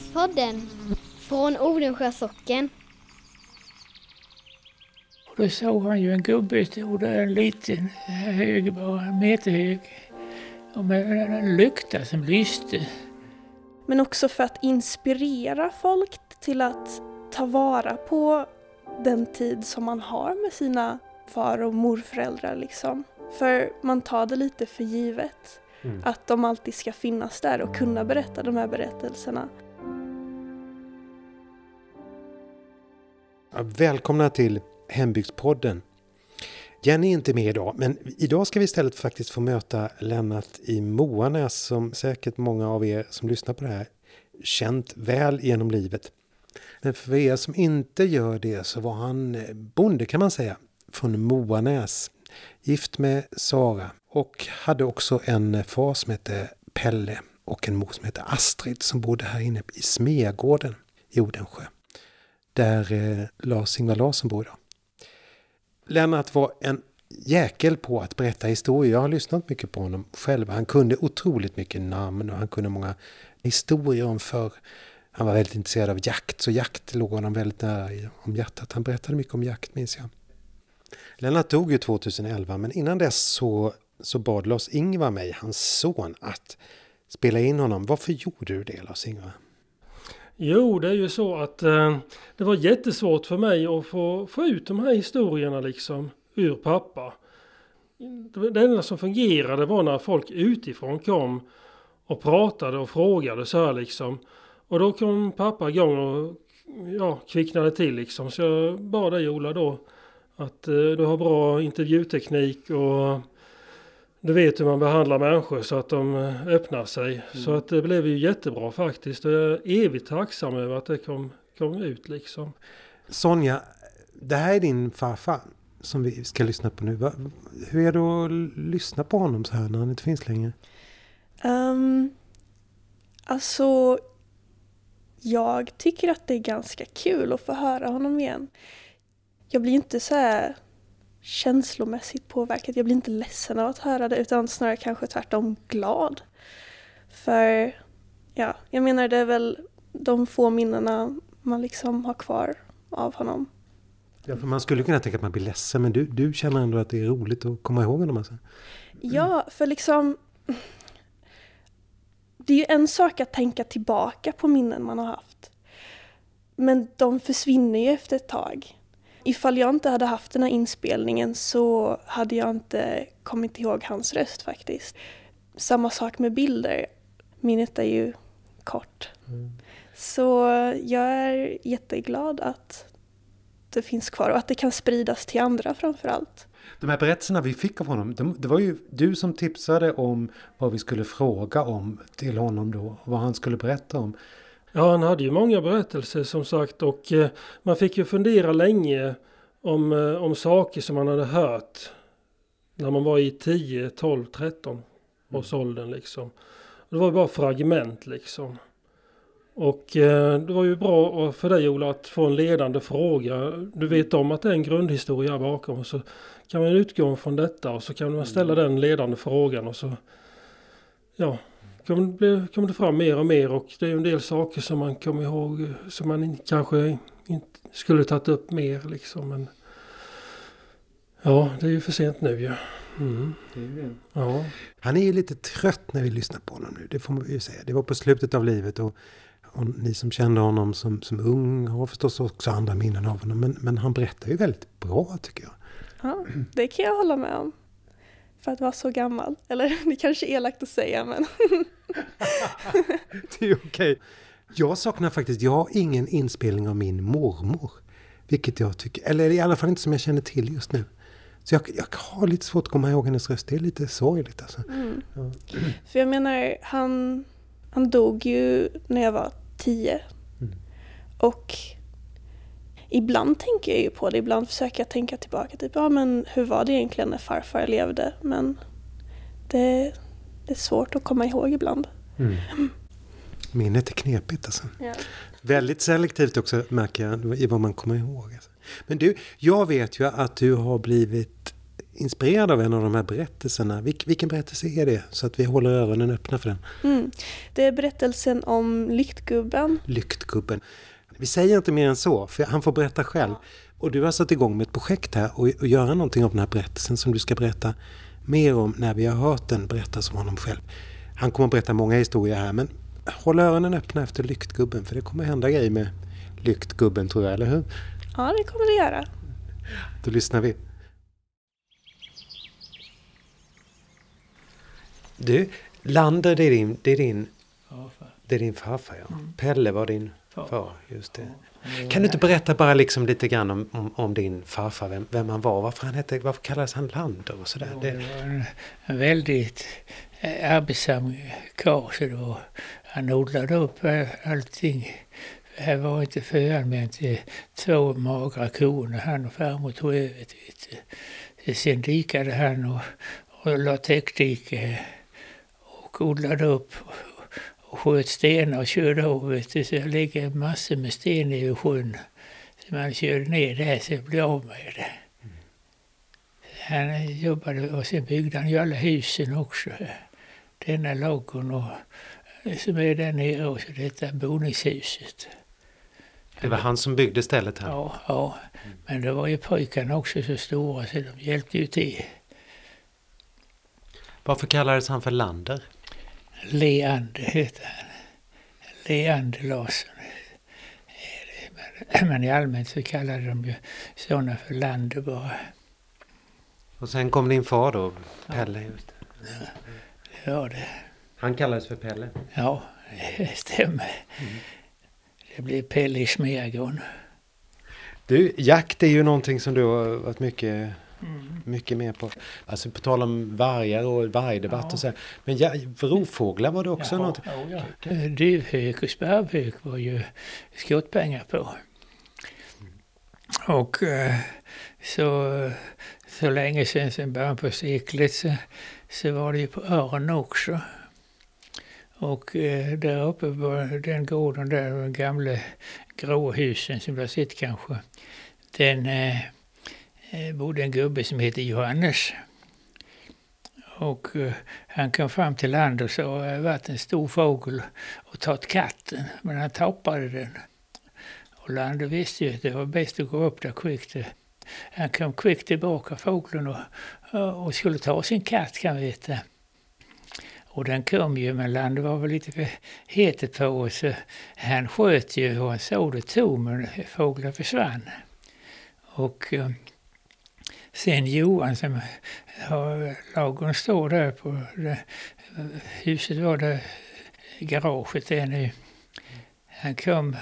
Hembygdspodden från Odensjö socken. Och då såg han ju en gubbe stod där, en liten, hög, bara en meter hög. Och med en lykta som lyste. Men också för att inspirera folk till att ta vara på den tid som man har med sina far och morföräldrar liksom. För man tar det lite för givet. Mm. Att de alltid ska finnas där och kunna berätta de här berättelserna. Välkomna till Hembygdspodden. Jenny är inte med idag, men idag ska vi istället faktiskt få möta Lennart i Moanäs som säkert många av er som lyssnar på det här känt väl genom livet. Men för er som inte gör det så var han bonde kan man säga, från Moanäs. Gift med Sara och hade också en far som hette Pelle och en mor som hette Astrid som bodde här inne i Smegården i Odensjö. Där eh, Lars-Ingvar Larsson bor idag. Lennart var en jäkel på att berätta historier. Jag har lyssnat mycket på honom själv. Han kunde otroligt mycket namn och han kunde många historier om förr. Han var väldigt intresserad av jakt, så jakt låg honom väldigt nära om hjärtat. Han berättade mycket om jakt, minns jag. Lennart dog ju 2011, men innan dess så, så bad Lars-Ingvar mig, hans son, att spela in honom. Varför gjorde du det, Lars-Ingvar? Jo, det är ju så att eh, det var jättesvårt för mig att få, få ut de här historierna liksom ur pappa. Det enda som fungerade var när folk utifrån kom och pratade och frågade så här liksom. Och då kom pappa igång och ja, kvicknade till liksom. Så jag bad dig Ola då att eh, du har bra intervjuteknik och du vet hur man behandlar människor så att de eh, öppnar sig. Mm. Så att det blev ju jättebra faktiskt. Och jag är evigt tacksam över att det kom, kom ut liksom. Sonja, det här är din farfar som vi ska lyssna på nu. Hur är det att lyssna på honom så här när han inte finns längre? Um, alltså, jag tycker att det är ganska kul att få höra honom igen. Jag blir inte så här känslomässigt påverkad. Jag blir inte ledsen av att höra det utan snarare kanske tvärtom glad. För ja, jag menar det är väl de få minnena man liksom har kvar av honom. Ja, för man skulle kunna tänka att man blir ledsen men du, du känner ändå att det är roligt att komma ihåg honom alltså? Ja, för liksom det är ju en sak att tänka tillbaka på minnen man har haft. Men de försvinner ju efter ett tag. Ifall jag inte hade haft den här inspelningen så hade jag inte kommit ihåg hans röst faktiskt. Samma sak med bilder. Minnet är ju kort. Mm. Så jag är jätteglad att det finns kvar och att det kan spridas till andra framför allt. De här berättelserna vi fick av honom, de, det var ju du som tipsade om vad vi skulle fråga om till honom då, vad han skulle berätta om. Ja, han hade ju många berättelser som sagt och eh, man fick ju fundera länge om, eh, om saker som man hade hört när man var i 10, 12, 13 års mm. åldern liksom. Det var bara fragment liksom. Och eh, det var ju bra för dig Ola att få en ledande fråga. Du vet om att det är en grundhistoria bakom. Så kan man utgå från detta och så kan man ställa mm. den ledande frågan och så ja, kommer det, kom det fram mer och mer och det är en del saker som man kommer ihåg som man kanske inte skulle tagit upp mer liksom. Men, ja, det är ju för sent nu ju. Ja. Mm. Ja. Han är ju lite trött när vi lyssnar på honom nu, det får man ju säga. Det var på slutet av livet och, och ni som kände honom som, som ung har förstås också andra minnen av honom. Men, men han berättar ju väldigt bra tycker jag. Ja, det kan jag hålla med om. För att vara så gammal. Eller det kanske är elakt att säga men... det är okej. Okay. Jag saknar faktiskt, jag har ingen inspelning av min mormor. Vilket jag tycker, eller i alla fall inte som jag känner till just nu. Så jag, jag har lite svårt att komma ihåg hennes röst. Det är lite sorgligt alltså. Mm. Ja. För jag menar, han, han dog ju när jag var tio. Mm. Och ibland tänker jag ju på det, ibland försöker jag tänka tillbaka. Typ, ja men hur var det egentligen när farfar levde? Men det, det är svårt att komma ihåg ibland. Mm. Minnet är knepigt alltså. Ja. Väldigt selektivt också märker jag i vad man kommer ihåg. Alltså. Men du, jag vet ju att du har blivit inspirerad av en av de här berättelserna. Vil, vilken berättelse är det? Så att vi håller öronen öppna för den. Mm. Det är berättelsen om Lyktgubben. Lyktgubben. Vi säger inte mer än så, för han får berätta själv. Och du har satt igång med ett projekt här och, och göra någonting av den här berättelsen som du ska berätta mer om när vi har hört den berättas om honom själv. Han kommer att berätta många historier här men håll öronen öppna efter Lyktgubben för det kommer hända grejer med Lyktgubben tror jag, eller hur? Ja, det kommer det göra. Då lyssnar vi. Du, Lander det är din, det är din, det är din farfar ja. Pelle var din far, just det. Kan du inte berätta bara liksom lite grann om, om, om din farfar, vem, vem, han var, varför, han hette, varför kallades han Lander och sådär? Det var en, väldigt eh, arbetsam karl så då, han odlade upp eh, allting. Här var inte födanmänt till två magra kor när han och farmor tog över. Sen dikade han och, och la täckdike och odlade upp och sköt stenar och körde av. Vet du, så jag lägger massor med sten i sjön. Så man körde ner där så jag blev av med det. Han jobbade och sen byggde han ju alla husen också. Denna ladugården och som är där nere och så detta boningshuset. Det var han som byggde stället här? Ja, ja. men det var ju pojkarna också så stora så de hjälpte ju till. Varför kallades han för Lander? Leander heter han. Leander Larsson. Men, men i allmänt så kallade de ju sådana för Lander bara. Och sen kom din far då, Pelle? Just Ja, det var det. Han kallades för Pelle? Ja, det stämmer. Mm. Det blev Pelle i Smergården. Du, jakt är ju någonting som du har varit mycket, mycket med på. Alltså på tal om vargar och vargdebatt Ja. och så. Men ja, rovfåglar var det också Jaha, något? ja, ja. Duvhök och sparvhök var ju skottpengar på. Och eh, så, så länge sedan, sen början på seklet, så, så var det ju på öron också. Och eh, där uppe på den gården där, de gamla grå husen som du har sett kanske, den eh, Eh, bodde en gubbe som hette Johannes. Och eh, han kom fram till land och sa att det varit en stor fågel och tagit katten, men han tappade den. Och Lande visste ju att det var bäst att gå upp där kvickt. Han kom kvickt tillbaka, fågeln, och, eh, och skulle ta sin katt kan vi veta. Och den kom ju, men Lande var väl lite för het på oss. så Han sköt ju och han såg det tog, men fågeln försvann. Och sen Johan som har ladugården står där på det, huset var det, garaget är nu. Han kom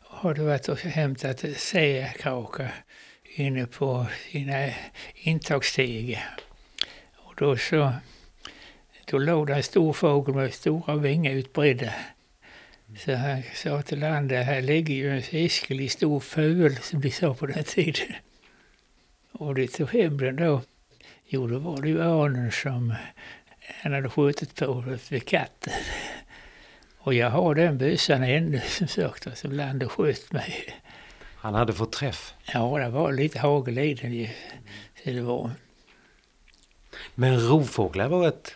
och hade varit och hämtat säkrakar inne på sina intagsstegar. Och då så då låg det en stor fågel med stora vingar utbredda. Så han sa till Lande, här ligger ju en fiskel i stor ful som de sa på den tiden. Och de tog hem den då. Jo, då var det ju örnen som han hade skjutit på för katten. Och jag har den bössan ännu som sagt, som Lande sköt mig. Han hade fått träff. Ja, det var lite hagel i den ju. Så det var. Men rovfåglar var ett,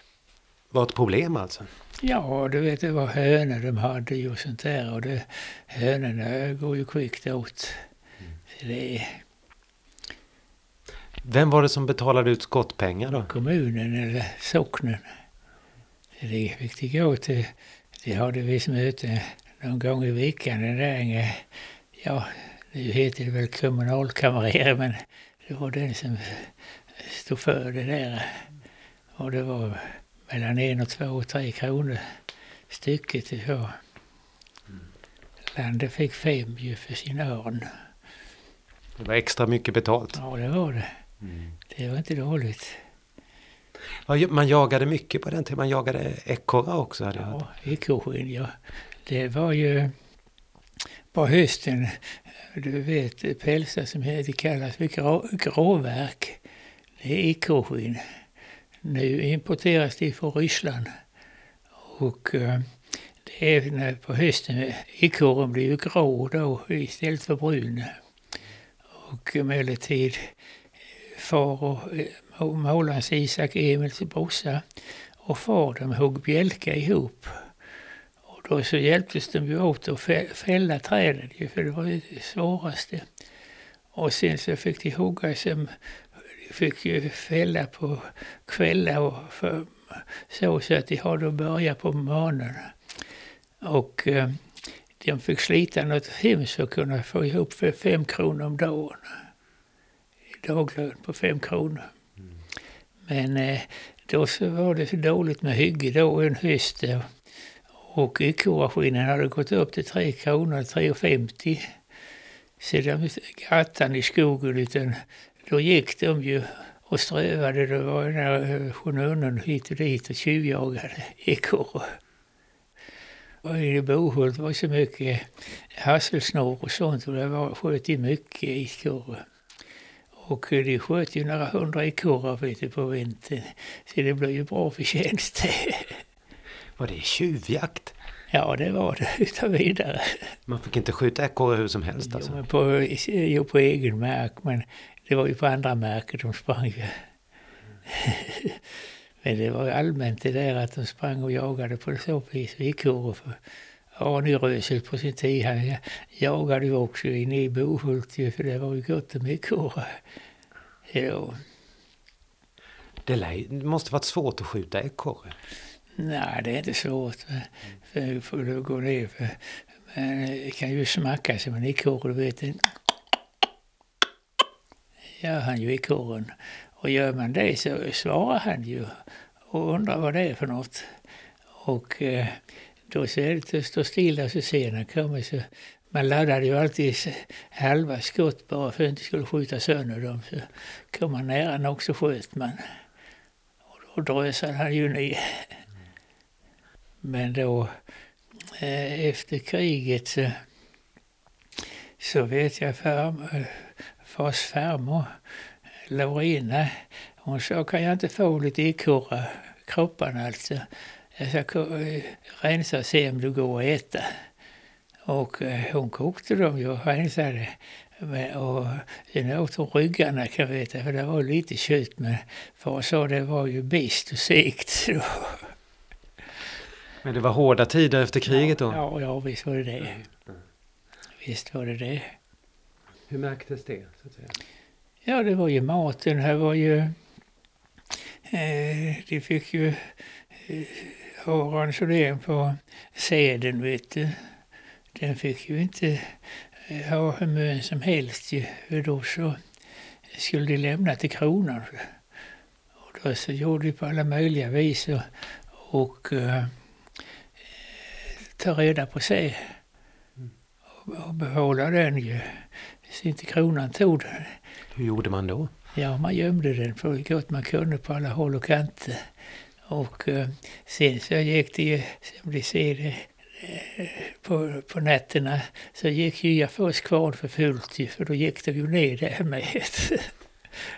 var ett problem alltså? Ja, du vet det var hönor de hade ju och sånt där och det, hönorna går ju kvickt åt. Så det Vem var det som betalade ut skottpengar då? kommunen eller socknen. Det fick de gå till, de hade visst möte någon gång i veckan. Den där, ja, nu heter det väl kommunalkamrer men det var den som stod för det där. Och det var mellan en och två och tre kronor stycket. Så. Landet fick fem ju för sin örn. Det var extra mycket betalt. Ja, det var det. Det var inte dåligt. Man jagade mycket på den tiden. Man jagade ekorrar också hade. Ja, ekorrskinn, ja. Det var ju på hösten, du vet pälsar som det kallas för grå, gråverk. Det är ekorrskinn. Nu importeras det från Ryssland. Och eh, det är när på hösten, ekorren blir ju grå då istället för brun. Och emellertid far och eh, målarens Isak Emils brorsa och far de högg bjälka ihop. Och då så hjälptes de ju åt att fälla träden, för det var det svåraste. Och sen så fick de hugga som de fick ju fälla på kvällar och för, så, så att de hade att börja på morgonen. Och eh, de fick slita något hemskt för att kunna få ihop för fem kronor om dagen. Daglön på fem kronor. Mm. Men eh, då så var det så dåligt med hygge då en höst. Och ekorreskinen hade gått upp till 3 kronor, 3,50. Så de gattan i skogen, utan då gick de ju och strövade. Det var när journalen hit och dit och tjuvjagade ekorre. Och i Bohult var så mycket hasselsnår och sånt och det var, sköt i mycket ekorre. Och de sköt ju några hundra ekorrar på vintern. Så det blev ju bra förtjänst. Var det tjuvjakt? Ja, det var det utan vidare. Man fick inte skjuta ekorre hur som helst alltså? Jo, på, jo, på egen mark, men det var ju på andra marker de sprang ju. men det var ju allmänt det där att de sprang och jagade på så vis ekorre. Arne Rösel på sin tid, han jagade ju också inne i Bohult för det var ju gott om ekorre. Ja. Det måste varit svårt att skjuta ekorre? Nej, det är inte svårt. För, för att gå ner. För, men det kan ju smacka som en ekorre, du vet. Gör han ju ekorren. Och gör man det så svarar han ju och undrar vad det är för något. Och eh, då ser det att stå stilla så ser kommer. Så man laddade ju alltid halva skott bara för att inte skulle skjuta sönder dem. Så kom man nära nog så sköt man. Och då drösade han ju ner. Men då eh, efter kriget så, så vet jag farmor... fars farmor Lorena, hon sa kan jag inte få lite ekorre, kropparna alltså. Jag ska eh, rensa och se om det går att äta. Och eh, hon kokte dem ju och rensade. Och sen åt hon ryggarna kan jag veta, för det var lite kött. Men far sa det var ju bäst och segt. Men det var hårda tider efter kriget då? Ja, ja visst var det det. Mm. Visst var det det. Hur märktes det? Så att säga? Ja, det var ju maten. Här var ju... Eh, de fick ju eh, ha ransonering på säden, vet du. Den fick ju inte eh, ha hur mycket som helst ju. Då så skulle de lämna till kronan. Och då så gjorde de på alla möjliga vis. Och, och uh, ta reda på sig och, och behålla den ju. Så inte kronan tog den. Hur gjorde man då? Ja, man gömde den så gott man kunde på alla håll och kanter. Och eh, sen så gick det ju, som de ser eh, på, på nätterna så gick ju Jafos kvarn för fullt ju, för då gick det ju ner där med.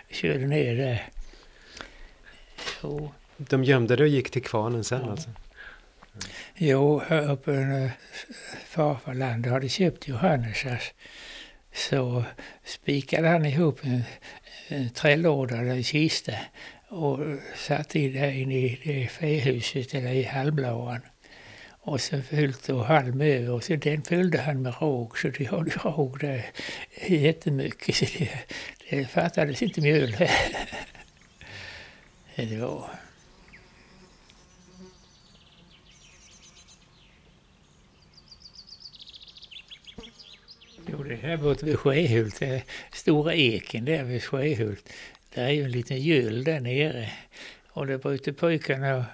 Körde ner där. Så. De gömde det och gick till kvarnen sen ja. alltså? Jo, uppe i farfarland hade köpt Johannes så spikade han ihop en, en trälåda eller en kista och øh, satte in där inne i det fähuset eller i halmlådan. Och sen fyllde och halm över och så den fyllde han med råg så de hade råg där jättemycket. Så det, det fattades inte mjöl. det var... Jo, det här borta vid Sjöhult, Stora Eken där vid Sjöhult. Det är ju en liten göl där nere. Och det brukade pojkarna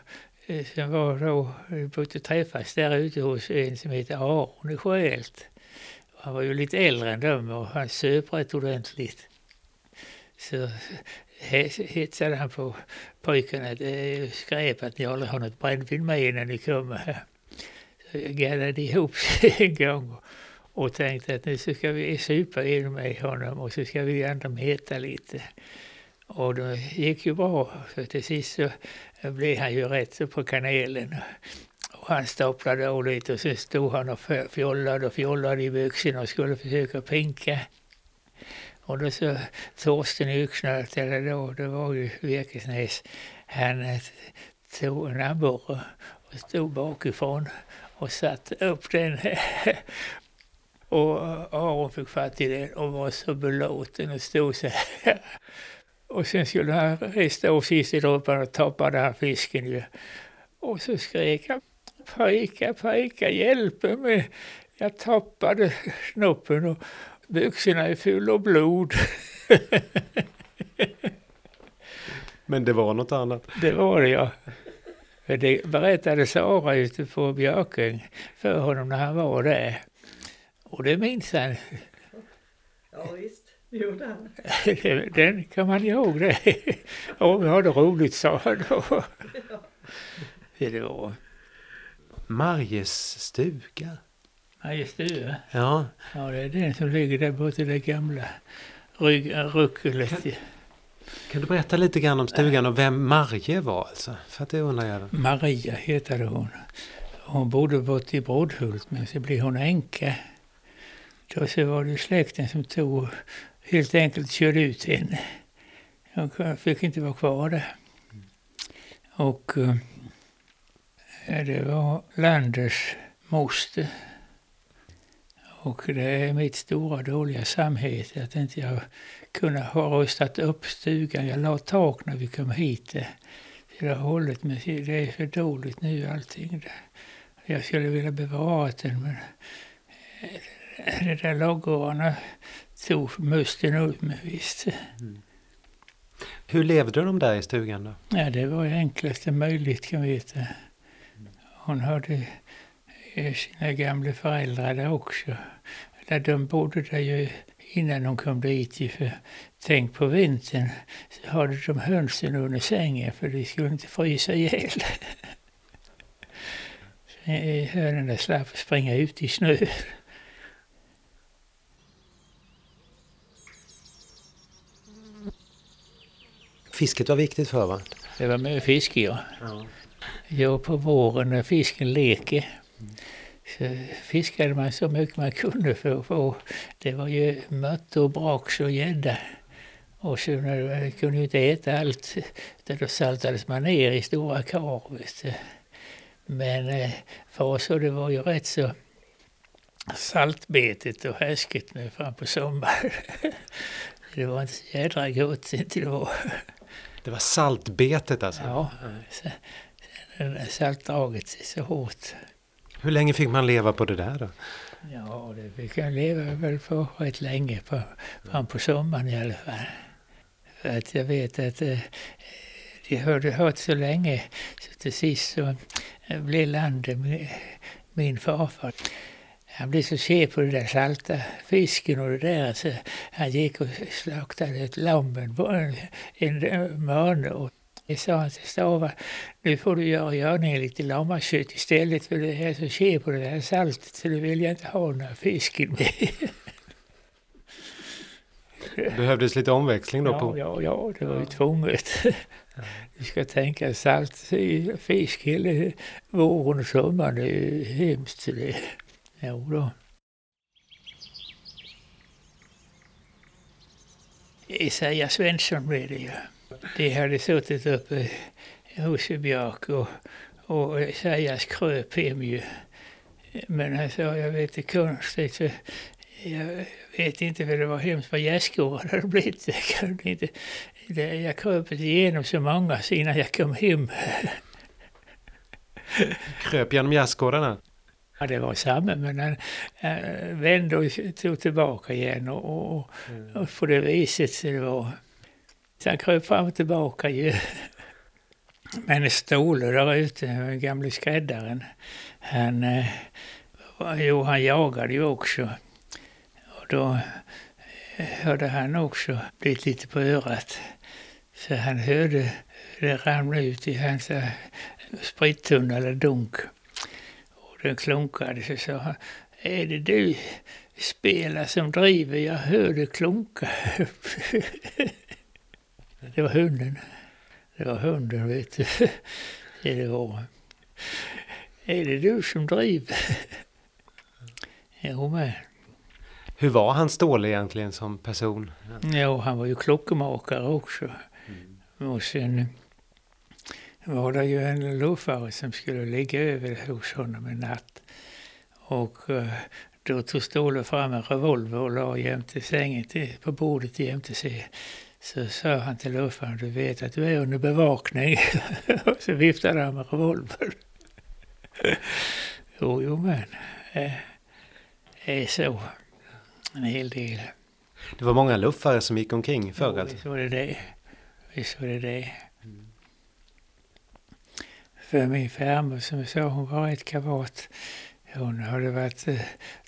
eh, som var då, eh, brukade träffas där ute hos en som heter Aron i Han var ju lite äldre än dem och han söp rätt ordentligt. Så eh, hetsade han på pojkarna att det är skräp att ni aldrig har något brännvin med när ni kommer. Så gaddade ihop sig en gång och tänkte att nu ska vi supa in med honom och så ska vi andra heta lite. Och det gick ju bra, för till sist så blev han ju rätt så på kanelen. Och han staplade av lite och så stod han och fjollade och fjollade i byxorna och skulle försöka pinka. Och då så Torsten Yxnöt, eller då, det var ju Virkesnäs, han eh, tog en abborre och stod bakifrån och satte upp den. och Aron fick fatt i den och var så belåten och stod så här. Och sen skulle han resta av sist i droppen och tappade han fisken ju. Och så skrek han pojkar, pojkar, hjälp mig. Jag tappade snoppen och byxorna är fulla av blod. Men det var något annat? Det var det ja. För det berättade Sara ute på Björkung för honom när han var där. Och det minns han. Ja, visst, gjorde han. Den kan man ihåg det. Ja, vi hade roligt sa han då. Det var Marjes stuga. Marje Stue. Ja, Ja, det är den som ligger där borta, det gamla ruckelet. kan du berätta lite grann om stugan och vem Marje var alltså? För att det undrar jag. Maria heter hon. Hon bodde borta i Brodhult men så blev hon änka. Då så var det släkten som tog helt enkelt körde ut henne. Hon fick inte vara kvar där. Och eh, det var Landers moster. Och det är mitt stora dåliga samvete att inte jag kunde ha rustat upp stugan. Jag la tak när vi kom hit. Det har hållit men det är för dåligt nu allting där. Jag skulle vilja bevara den men de det där ladugårdarna tog musten ut mig visst. Hur levde de där i stugan då? Ja, det var det enklaste möjligt kan vi veta. Hon hade eh, sina gamla föräldrar där också. Där de bodde där ju innan de kom dit. För tänk på vintern så hade de hönsen under sängen för de skulle inte frysa ihjäl. Eh, Hönorna slapp springa ut i snö. Fisket var viktigt för va? Det var mycket fiske ja. Ja, på våren när fisken leker så fiskade man så mycket man kunde för att få, det var ju mött och brax och gädda. Och så när man kunde inte äta allt, då saltades man ner i stora kar. Men eh, för oss så det var ju rätt så saltbetet och häsket nu fram på sommaren. Det var inte så jädra gott inte det var. Det var saltbetet alltså? Ja, saltdraget är så hårt. Hur länge fick man leva på det där då? Ja, det fick jag leva väl på rätt länge, på, fram på sommaren i alla fall. För att jag vet att eh, de hade hört så länge, så till sist så blev Lande, min, min farfar, han blev så tjej på den där salta fisken och det där så han gick och slaktade ett lamm, en, mane och jag sa han till Stava, nu får du göra görningen lite lammakött istället för det är så tjej på det där saltet så det vill jag inte ha några fisken med. Det behövdes lite omväxling då Ja, på... ja, ja, det var ju tvunget. Du ska tänka salt i fisk hela våren och sommaren, det är ju hemskt. Det. Jo då. Isaiah Svensson blev det ju. De hade suttit uppe hos Björk och, och Isaias kröp hem ju. Men han sa, jag vet det är konstigt, för jag vet inte för det var hemskt vad gästgården hade blivit. Jag, kunde inte, det, jag kröp igenom så många innan jag kom hem. Kröp genom gärdsgårdarna? Ja, det var samma, men han äh, vände och tog tillbaka igen och, och, och på det viset så det var... Så han kröp fram och tillbaka ju. Men Ståle där ute, den gamle skräddaren, han, eh, jo, han jagade ju också. Och då eh, hörde han också blivit lite på örat. Så han hörde det ramla ut i hans eh, sprittunna eller dunk. Den klunkade så sa han, är det du spelar som driver? Jag hör det klunka. det var hunden. Det var hunden vet du. Det var. Är det du som driver? Jo men. Hur var han Ståhle egentligen som person? Ja, han var ju klockmakare också. Och sen var det ju en luffare som skulle ligga över hos honom en natt. Och eh, då tog Ståhle fram en revolver och la jämte sängen till, på bordet jämte sig. Så sa han till luffaren, du vet att du är under bevakning. och så viftade han med revolvern. jo, jo men. Eh, är så. En hel del. Det var många luffare som gick omkring förr Jo, alltså? Visst var det det. Visst var det det. För min farmor som jag sa, hon var ett kavat. Hon hade varit, eh,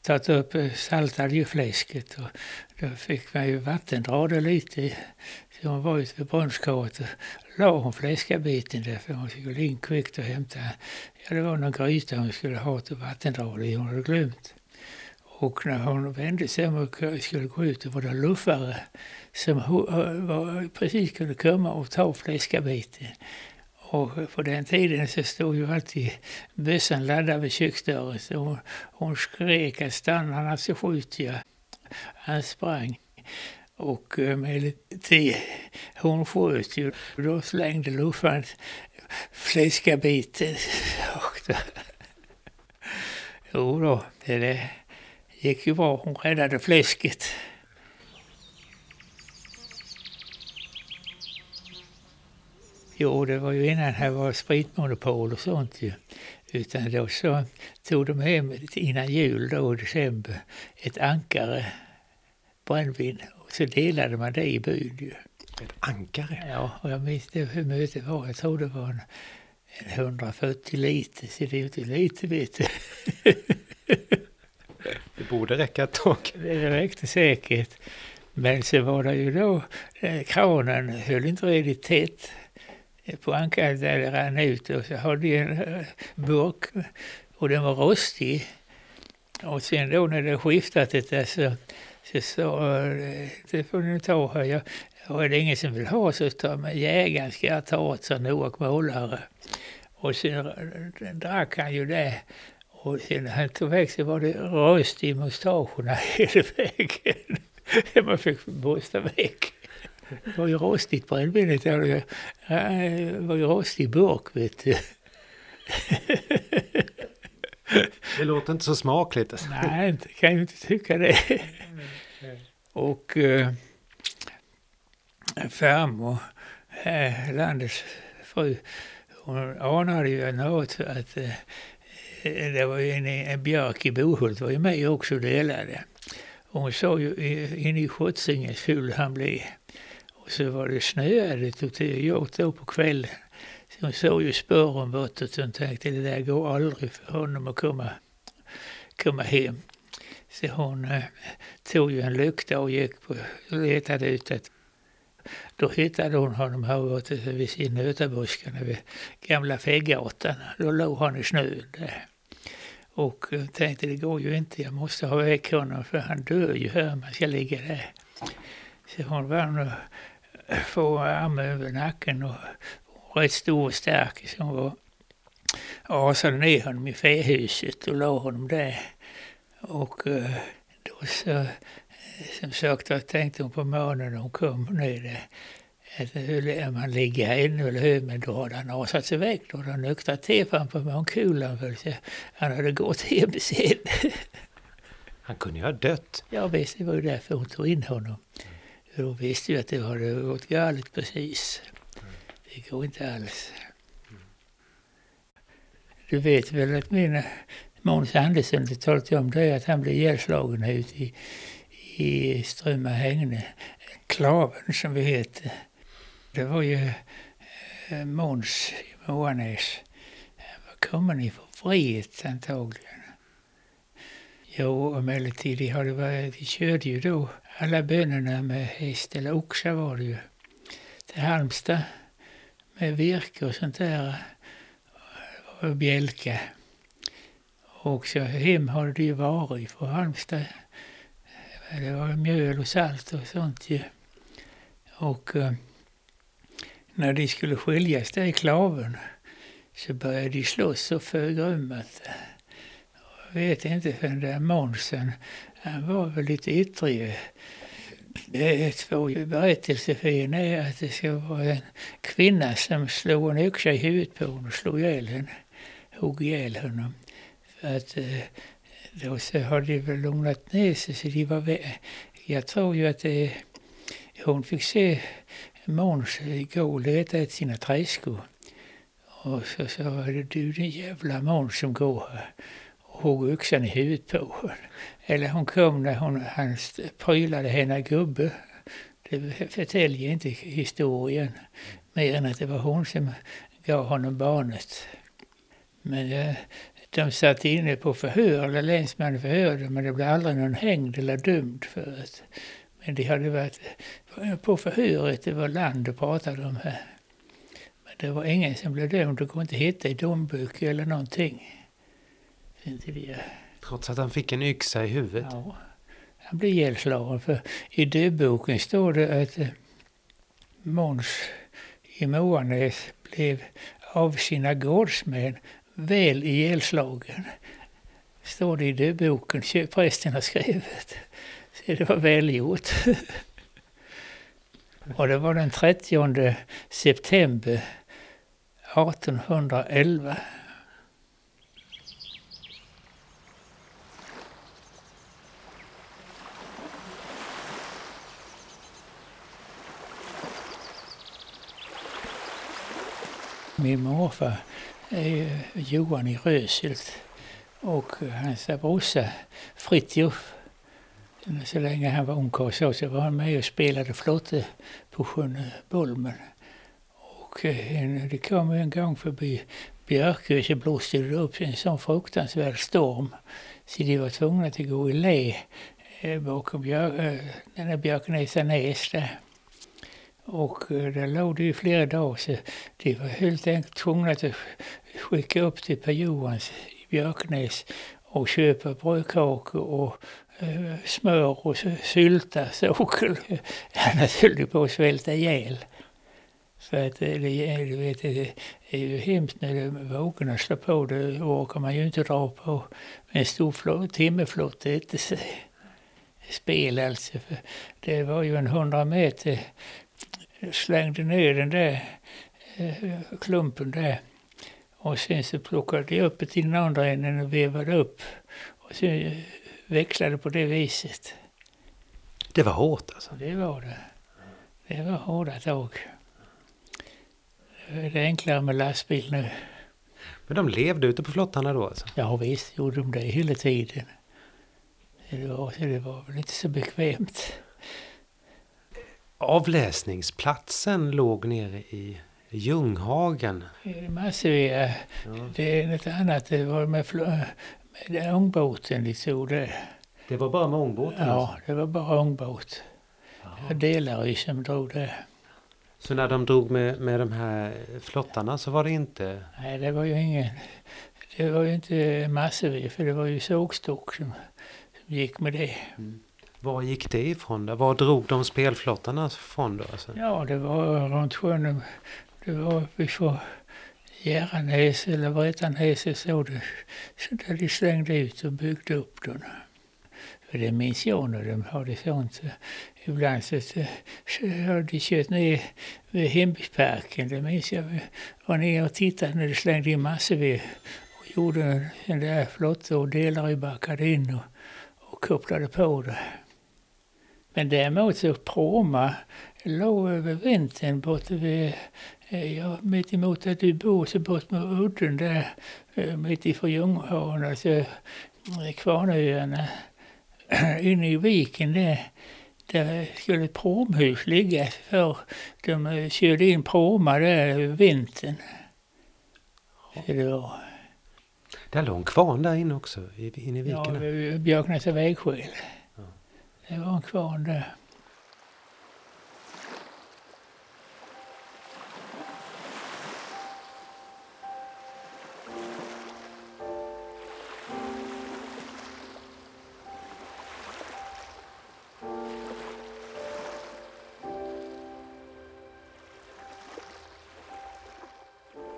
tagit upp, eh, saltade ju fläsket och då fick man ju vattendra det lite. Så hon var ute vid brunnskarret och la hon fläskabiten där för hon skulle in kvickt och hämta, ja det var någon gryta hon skulle ha till vattendra det hon hade glömt. Och när hon vände sig om och skulle gå ut, då var det luffare som eh, var, precis kunde komma och ta fläskabiten. Och på den tiden så stod ju alltid bössan laddad vid köksdörren. Så hon, hon skrek att stanna annars så skjuter jag. Han sprang. Och eh, med till, hon sköt ju. Då slängde luffaren fläskabiten. Och då, jo då, det, det gick ju bra. Hon räddade fläsket. Jo, det var ju innan det var spritmonopol och sånt ju. Utan då så tog de hem innan jul då i december ett ankare brännvin. Och så delade man det i byn ju. Ett ankare? Ja, och jag minns det hur mycket det var. Jag tror det var en, en 140 liter. Så det är ju inte lite vet du. Det borde räcka ett tag. Det räckte säkert. Men så var det ju då, eh, kranen höll inte riktigt tätt på ankaret där det rann ut och så hade jag en eh, burk och den var rostig. Och sen då när det skiftat det där så så sa eh, det får ni ta här. Jag, och är det ingen som vill ha så ta med jägaren ska jag ta det, sa Noak målare. Och sen eh, drack han ju det. Och sen när han tog väg så var det rost i mustascherna hela vägen. Man fick borsta väck. Det var ju rostigt brännvinet. Det var ju- rostig burk vet du. Det låter inte så smakligt. alltså. Nej, inte, kan ju inte tycka det. Och eh, farmor, eh, landets fru, hon anade ju något att eh, det var ju en, en björk i Bohult var ju med också och delade. Hon sa ju i- inne i Schotzinge full han blev. Och så var det snöigt och jag åkte då på kvällen. Så hon såg ju spåren bortåt och hon tänkte det där går aldrig för honom att komma, komma hem. Så hon eh, tog ju en lykta och gick på, letade ut ett då hittade hon honom här borta vid nötabuskarna vid gamla Fäggatan. Då låg han i snön där. Och eh, tänkte det går ju inte, jag måste ha väck honom för han dör ju här om han ska ligga där. Så hon var nog få armen över nacken och och rätt stor och stark. Hon var, asade ner honom i fähuset och la honom där. Och eh, då så, eh, som sagt var tänkte hon på morgonen när hon kom ner där. Att hur- om han ligger här ännu eller hur, men då hade han asat sig iväg. Då hade han nyktrat till fram på morgonkulan. för Han hade gått hem sen. Han kunde ju ha dött. Ja visst, det var ju därför hon tog in honom. För hon visste ju att det hade gått galet precis. Det går inte alls. Du vet väl att min Måns Andersson, det talade jag om det, att han blev ihjälslagen här ute i, i Strömma Hägne. Klaven som vi heter. Det var ju eh, Måns i Moanäs. Han var kommen ifrån Vret antagligen. Jo, emellertid, de, hade varit, de körde ju då alla bönorna med häst, eller oxa var det ju, till Halmstad med virke och sånt där och bjälke. Och så hem hade det ju varit från Halmstad. Det var mjöl och salt och sånt ju. Och eh, när de skulle skiljas där i klaven så började de slåss så förgrymmat. Jag vet inte, för den där Månsen, han var väl lite yttrig. Det är två berättelser för en är att det ska vara en kvinna som slog en yxa i huvudet på honom och slog ihjäl henne, hugg ihjäl honom. För att eh, då så har de väl lugnat ner sig så de var Jag tror ju att det, hon fick se Måns gå och leta efter sina träskor. Och så sa det du den jävla Måns som går här och hugg yxan i huvudet på honom. Eller hon kom när hon, han prylade henne gubbe. Det förtäljer inte historien mer än att det var hon som gav honom barnet. Men eh, de satt inne på förhör, eller länsmannen förhörde, men det blev aldrig någon hängd eller dömd för det. Men de hade varit på förhöret, det var land och pratade om här. Men det var ingen som blev dömd, det går inte att hitta i domböcker eller någonting. Inte det. Trots att han fick en yxa i huvudet. Ja, han blev ihjälslagen. För i dödboken står det att eh, Måns i Moanäs blev av sina gårdsmän väl ihjälslagen. Står det i dödboken, prästen har skrivit. Så det var välgjort. Och det var den 30 september 1811. Min morfar är Johan i Röshult och hans brorsa Fritiof. Så länge han var ungkarl så, så var han med och spelade flotte på sjön Bolmen. Och en- det kom en gång förbi Björkö så blåste det upp en sån fruktansvärd storm så de var tvungna att gå i lä eh, bakom björ, den där Björknäsanäs där. Och eh, där låg det i flera dagar så de var helt enkelt tvungna att skicka upp till Per Johans i Björknäs och köpa brödkakor och eh, smör och sylta, sockel. Annars höll de på att svälta ihjäl. För att eh, det, är- du vet, det är ju hemskt när vågorna slår på. Det orkar man ju inte dra på med en stor timmerflotte. timmerflott. Det är inte spel alltså. För det var ju en hundra meter slängde ner den där eh, klumpen där. Och sen så plockade de upp det till den andra änden och vevade upp. Och sen eh, växlade på det viset. Det var hårt alltså. Det var det. Det var hårda tag. Det är enklare med lastbil nu. Men de levde ute på flottarna då alltså? Ja visst gjorde de det hela tiden. Det var, så det var väl inte så bekvämt. Avläsningsplatsen låg nere i Ljunghagen. Massivia, Ja. det är något annat. Det var med, med ångbåten de tog det. Det var bara med ångbåten? Ja, det var bara ångbåt. Det var Delarö som drog det. Så när de drog med, med de här flottarna så var det inte... Nej, det var ju ingen... Det var ju inte Massivia, för det var ju sågstock som, som gick med det. Var gick det ifrån? Då? Var drog de spelflottarna från då? Alltså? Ja, det var runt sjön. Det var uppe för Järanäs eller Vretanäs så. Det, så där de slängde ut och byggde upp den. För det minns jag när de hade sånt. Ibland så, så, så hade de kört ner vid Hembygdsparken. Det minns jag. Vi var nere och tittade när de slängde in massor vid och gjorde en där flotta och delar backade in och, och kopplade på det. Men däremot så Bromma låg över vintern borta vid, eh, ja, mitt emot där du bor, så bort med udden där, eh, mitt ifrån Ljunghagen, alltså eh, Kvarnöarna, inne i viken där. Där skulle ett pråmhus ligga för de körde in pråmar där över vintern. Så det var, Där låg en kvarn där inne också, inne i ja, viken. där. vid Björknäsa vägskäl. Det var en kvarn där.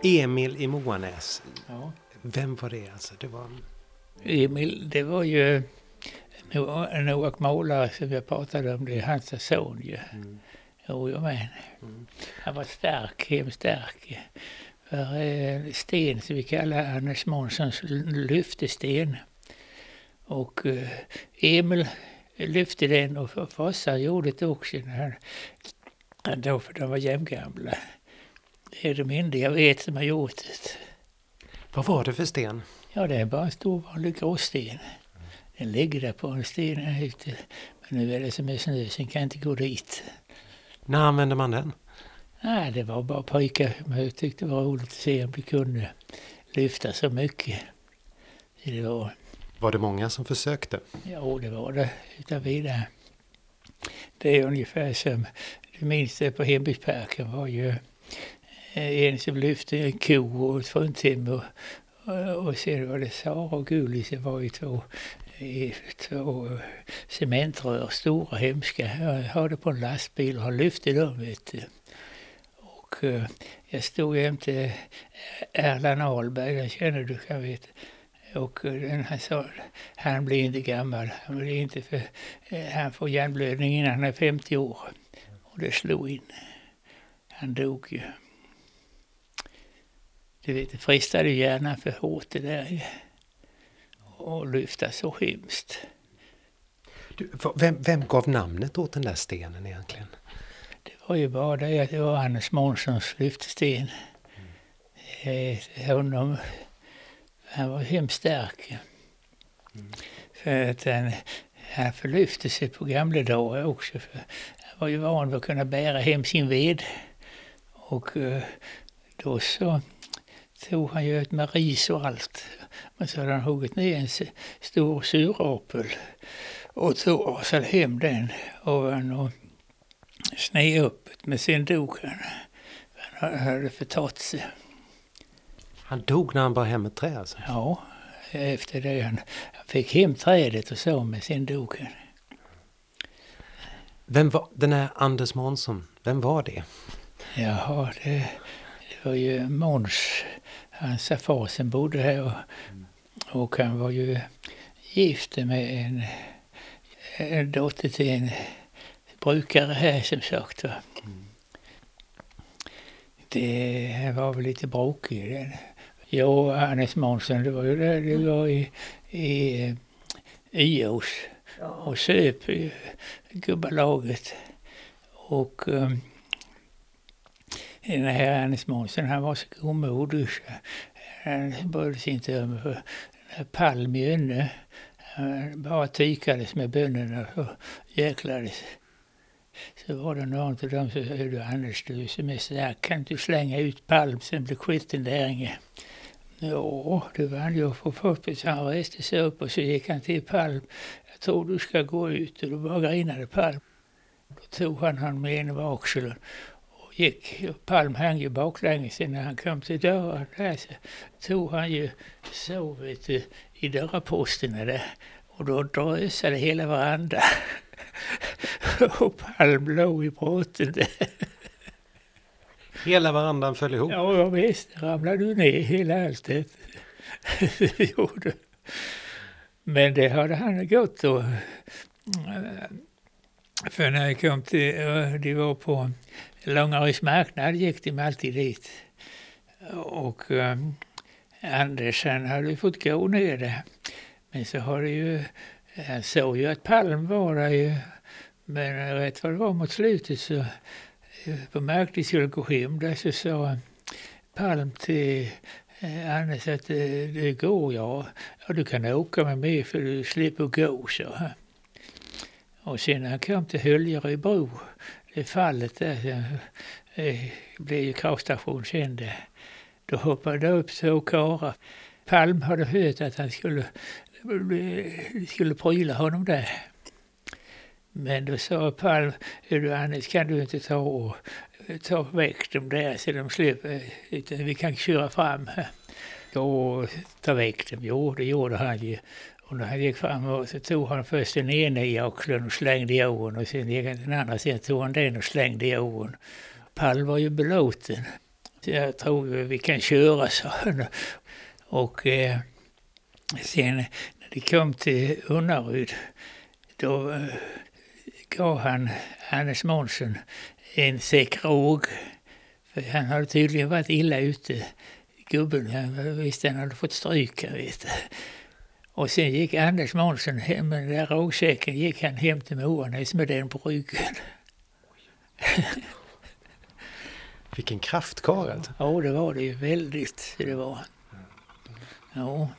Emil i Moanäs. Ja. Vem var det alltså? Det var... Emil, det var ju Noak Målare som jag pratade om, det är hans son ju. Mm. Jo, men. Mm. Han var stark, hemskt stark. För eh, sten som vi kallar Anders Månssons lyftesten. Och eh, Emil lyfte den och farsan gjorde det också när han, då för de var jämngamla. Det är de enda jag vet som har gjort det. Vad var det för sten? Ja, det är bara en stor vanlig gråsten. Den ligger där på en sten här ute. Men nu är det som är snö så jag kan inte gå dit. När använde man den? Nej, det var bara pojkar jag tyckte det var roligt att se om de kunde lyfta så mycket. Så det var... var det många som försökte? Ja, det var det utan vidare. Det är ungefär som, du minns det på hembygdsparken var ju eh, en som lyfte en ko och ett fruntimmer och sen var det Sara och Gullis, det var ju två, två cementrör, stora hemska. Jag hade på en lastbil och han lyfte dem vet du. Och eh, jag stod jämte Erland Ahlberg, den känner du kan veta. Och eh, den, han sa, han blir inte gammal, han, blir inte för, eh, han får hjärnblödning innan han är 50 år. Och det slog in. Han dog ju. Du vet, det fristade hjärnan för hårt det där. Och lyfta så hemskt. Du, vem, vem gav namnet åt den där stenen egentligen? Det var ju bara det att det var Anders Månssons lyftsten. Mm. honom, han var hemskt stark. Mm. För att han, han förlyfte sig på gamla dagar också. För han var ju van vid att kunna bära hem sin ved. Och eh, då så tog han ju ett med ris och allt. Men så hade han huggit ner en stor surapel och tog så hem den ovan och sned upp. Men sen dog han. Han hade förtagit sig. Han dog när han bar hem ett trä alltså? Ja, efter det. Han, han fick hem trädet och så, men sen dog han. Vem var, den här Anders Månsson, vem var det? Jaha, det, det var ju Måns hans far som bodde här och, och han var ju gift med en, en dotter till en brukare här som sagt. Va. Det var väl lite bråkigt. Jag och Hannes Månsson, det var ju där det var i, i Ios och söp gubbalaget. Och um, den här Hannes Månsson, han var så godmodig. Han brydde sig inte om Palm i eh, Önne. Han bara tykades med bönorna och jäklades. Så var det någon av dem som sa, du Anders, du som är stark, kan du slänga ut Palm sen blir skiten där inne. Ja, det var han ju för först. Han reste sig upp och så gick han till Palm. Jag tror du ska gå ut och då bara grinade Palm. Då tog han honom med ena axeln gick, Palm hängde ju baklänges när han kom till dörren där så tog han ju så vet du, i dörrposterna där och då drösade hela varandra. och Palm låg i bråten där. Hela varandan föll ihop? Ja, visst. ramlade ju ner hela alltet. gjorde. Men det hade han gått och... För när jag kom till... De var på Långaryds marknad gick de alltid dit. Och eh, Anders han hade ju fått gå ner där. Men så har det ju, han såg ju att Palm var där ju. Men rätt vad det var mot slutet så eh, på marknaden skulle gå hem där så sa Palm till eh, Anders att det, det går ja. ja. Du kan åka med mig för du slipper gå, så. Och sen när han kom till Höljeröbro fallet där eh, blev ju kravstation känd. Då hoppade det upp två karlar. Palm hade hört att han skulle, eh, skulle pryla honom där. Men då sa Palm, du Anders kan du inte ta och eh, ta väck dem där så de slipper, utan vi kan köra fram. Då ta väck dem, jo det gjorde han ju. Och när han gick fram och så tog han först den ena i axeln och slängde i ån och sen gick han den andra sen tog han den och slängde i ån. Pall var ju belåten. Så jag tror vi kan köra, sa han. Och eh, sen de kom till Unnaryd, då eh, gav han Hannes Månsson en säck råg. För han hade tydligen varit illa ute, gubben. Han visste han hade fått stryka, vet du. Och sen gick Anders Månsson hem med den där rågsäcken, gick han hem till Moanäs med den på ryggen. Vilken kraftkarl. Ja, det var det ju väldigt. Det var. Ja.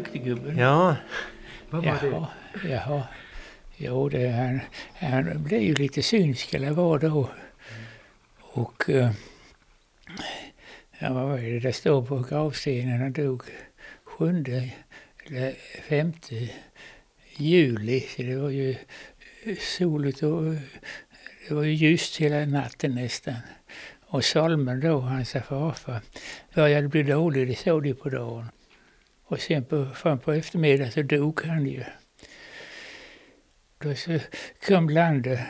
Duktig gubbe. Ja, vad var det? Jaha, jaha. Jo, det, han, han blev ju lite synsk eller vad då. Och eh, ja, vad var det det står på gravstenen? Han dog sjunde eller femte juli. Så det var ju soligt och det var ju ljust hela natten nästan. Och Salmen då, hans farfar, började bli dålig, det såg de på dagen. Och sen på, fram på eftermiddagen så dog han ju. Då så kom Lande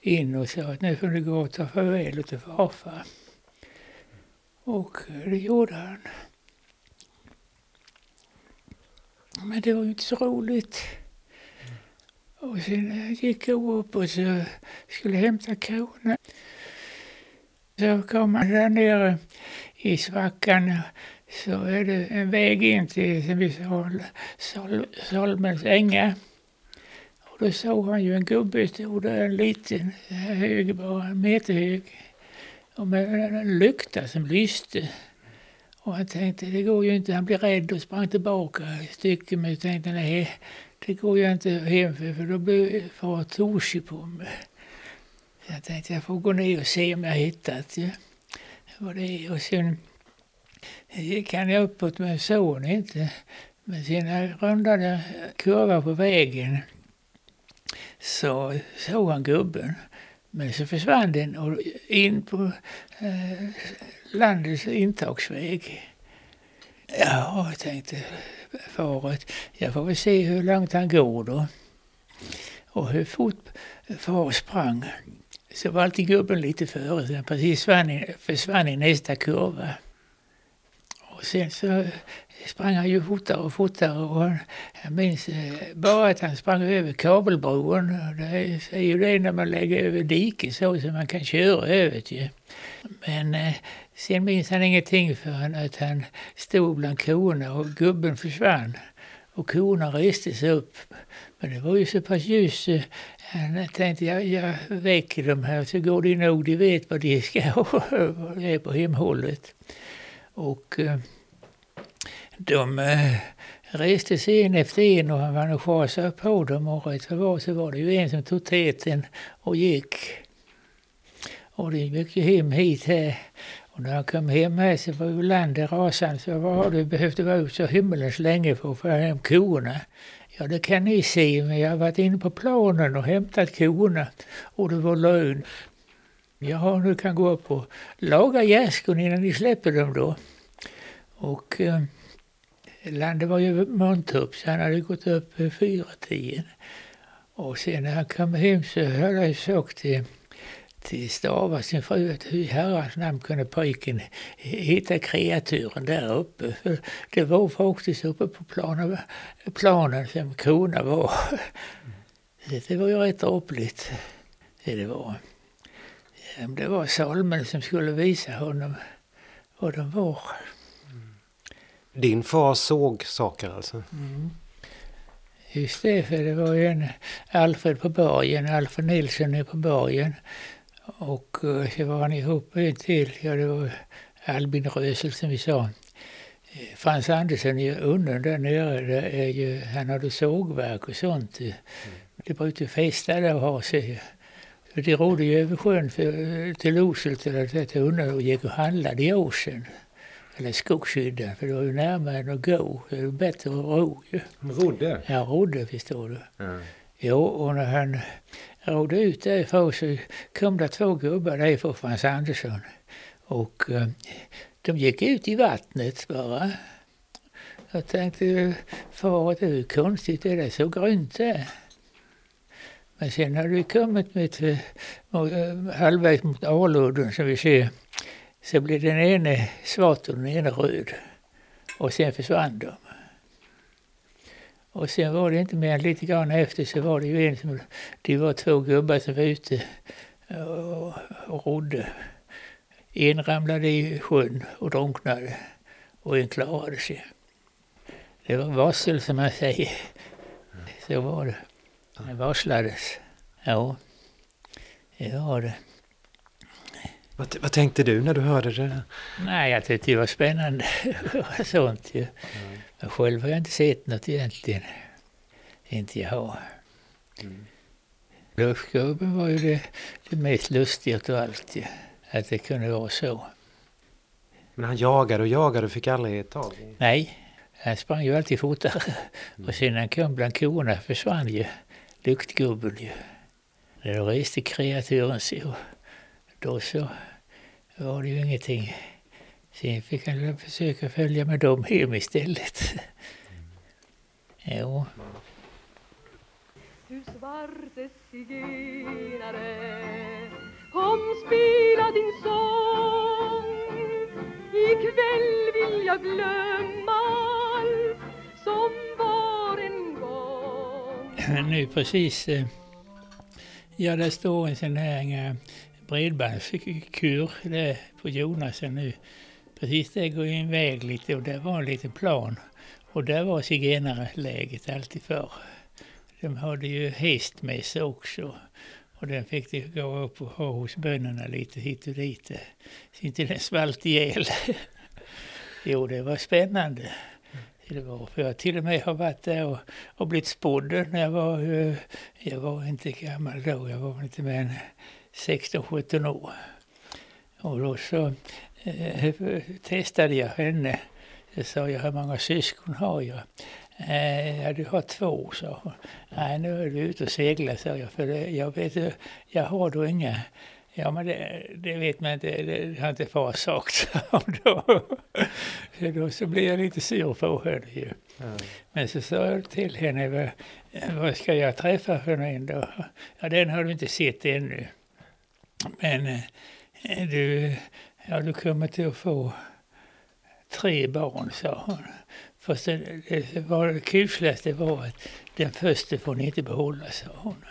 in och sa att nu får du gå och ta farväl av farfar. Och det gjorde han. Men det var ju inte så roligt. Och sen gick jag upp och så skulle hämta korna. Så kom han där nere i svackan så är det en väg in till som vi sa, Sol, Solmens ängar. Och då såg han ju en gubbe stod där, en liten, hög bara, en meter hög. Och med en lykta som lyste. Och han tänkte, det går ju inte, han blev rädd och sprang tillbaka ett stycke. Men jag tänkte, nej, det går jag inte hem för, för då blir far torsig på mig. Så jag tänkte, jag får gå ner och se om jag hittat ja, vad det är. Och sen gick han uppåt med son inte med sina rundade kurvor på vägen. Så såg han gubben. Men så försvann den och in på eh, landets intagsväg. Ja, jag tänkte faret, jag får väl se hur långt han går då. Och hur fort far sprang. Så var alltid gubben lite före, Sen han precis försvann i, försvann i nästa kurva. Och sen så sprang han ju fortare och fortare och han, jag minns eh, bara att han sprang över kabelbron. Det är ju det när man lägger över diken så som man kan köra över det. Men eh, sen minns han ingenting förrän att han stod bland korna och gubben försvann. Och korna reste sig upp. Men det var ju så pass ljus så eh, han tänkte jag, jag väcker dem här så går det nog, de vet vad de ska ha, det är på hemhållet. Och eh, de eh, reste sig en efter en och han var nog sjasade på dem och rätt för var så var det ju en som tog täten och gick. Och det gick ju hem hit här. Och när han kom hem här så var ju landet rasande. Så vad har du behövt vara ute så himmelens länge för att få hem korna? Ja, det kan ni se, men jag har varit inne på planen och hämtat korna. Och det var lön. Jaha, nu kan gå upp och laga gärdsgården innan ni släpper dem då. Och eh, landet var ju muntupp så han hade gått upp vid fyra tiden. Och sen när han kom hem så hade han sagt till, till Stava, sin fru, att hur i herrans namn kunde pojken hitta kreaturen där uppe. För det var faktiskt uppe på planen, planen som kronan var. Mm. det var ju rätt dråpligt. Det var. Det var Salmen som skulle visa honom vad de var. Din far såg saker alltså? Mm. Just det, för det var ju en Alfred på borgen, Alfred Nilsson är på borgen. Och uh, så var han ihop med en till, ja det var Albin Rösel som vi sa. Frans Andersson i Unnen där nere, där är ju, han hade sågverk och sånt. Mm. Det brukade festa där och ha sig. Det rodde ju över sjön för, till eller till Unnen och gick och handlade i Åsen eller skogshyddan, för det var ju närmare än att gå. Det var bättre att ro ju. Rodde? Ja, rodde förstår du. Ja. Jo, och när han rodde ut därifrån så kom det två gubbar därifrån, Frans Andersson. Och eh, de gick ut i vattnet bara. Jag tänkte, far det är konstigt, är det så grönt där? Men sen har vi kommit med eh, halvvägs mot Aludden som vi ser, så blev den ene svart och den ene röd. Och sen försvann de. Och sen var det inte mer än lite grann efter så var det ju en som, det var två gubbar som var ute och, och rodde. En ramlade i sjön och drunknade och en klarade sig. Det var varsel som man säger. Så var det. Det varslades. Ja, det var det. Vad, vad, tänkte du när du hörde det? Nej, jag tyckte det var spännande sånt ju. Mm. Men själv har jag inte sett något egentligen. Inte jag. Mm. Lufsgubben var ju det, det mest lustiga av allt ju. Att det kunde vara så. Men han jagade och jagade och fick aldrig tag i? Nej, han sprang ju alltid fortare. Mm. Och sen när han kom bland korna försvann ju luktgubben ju. När Då reste kreaturen så då så var det ju ingenting. Sen fick han försöka följa med dem hem istället. Jo. Du svarte zigenare Kom spela din sång Ikväll vill jag glömma allt som Nu precis eh, Ja, det står en sån här eh, bredbandskur där på Jonasen nu. Precis där går en väg lite och där var en liten plan. Och där var zigenarläget alltid förr. De hade ju häst med sig också. Och den fick de gå upp och ha hos bönderna lite hit och dit. Så inte den svalt ihjäl. jo, det var spännande. Det var, för jag till och med har varit där och, och blivit spådd när jag var, eh, jag var inte gammal då, jag var inte mer än 16-17 år. Och då så eh, testade jag henne. Jag sa jag, hur många syskon har jag? Eh, ja, du har två, sa hon. Nej, nu är du ute och seglar, sa jag. För jag vet, jag har då inga. Ja, men det, det vet man inte, det, det har inte far sagt. då. Så då så blev jag lite sur på henne ju. Mm. Men så sa jag till henne, vad, vad ska jag träffa för en då? Ja, den har du inte sett ännu. Men eh, du, ja, du kommer till att få tre barn, sa hon. Fast det, det, var, det kusligaste var att den första får ni inte behålla, sa hon.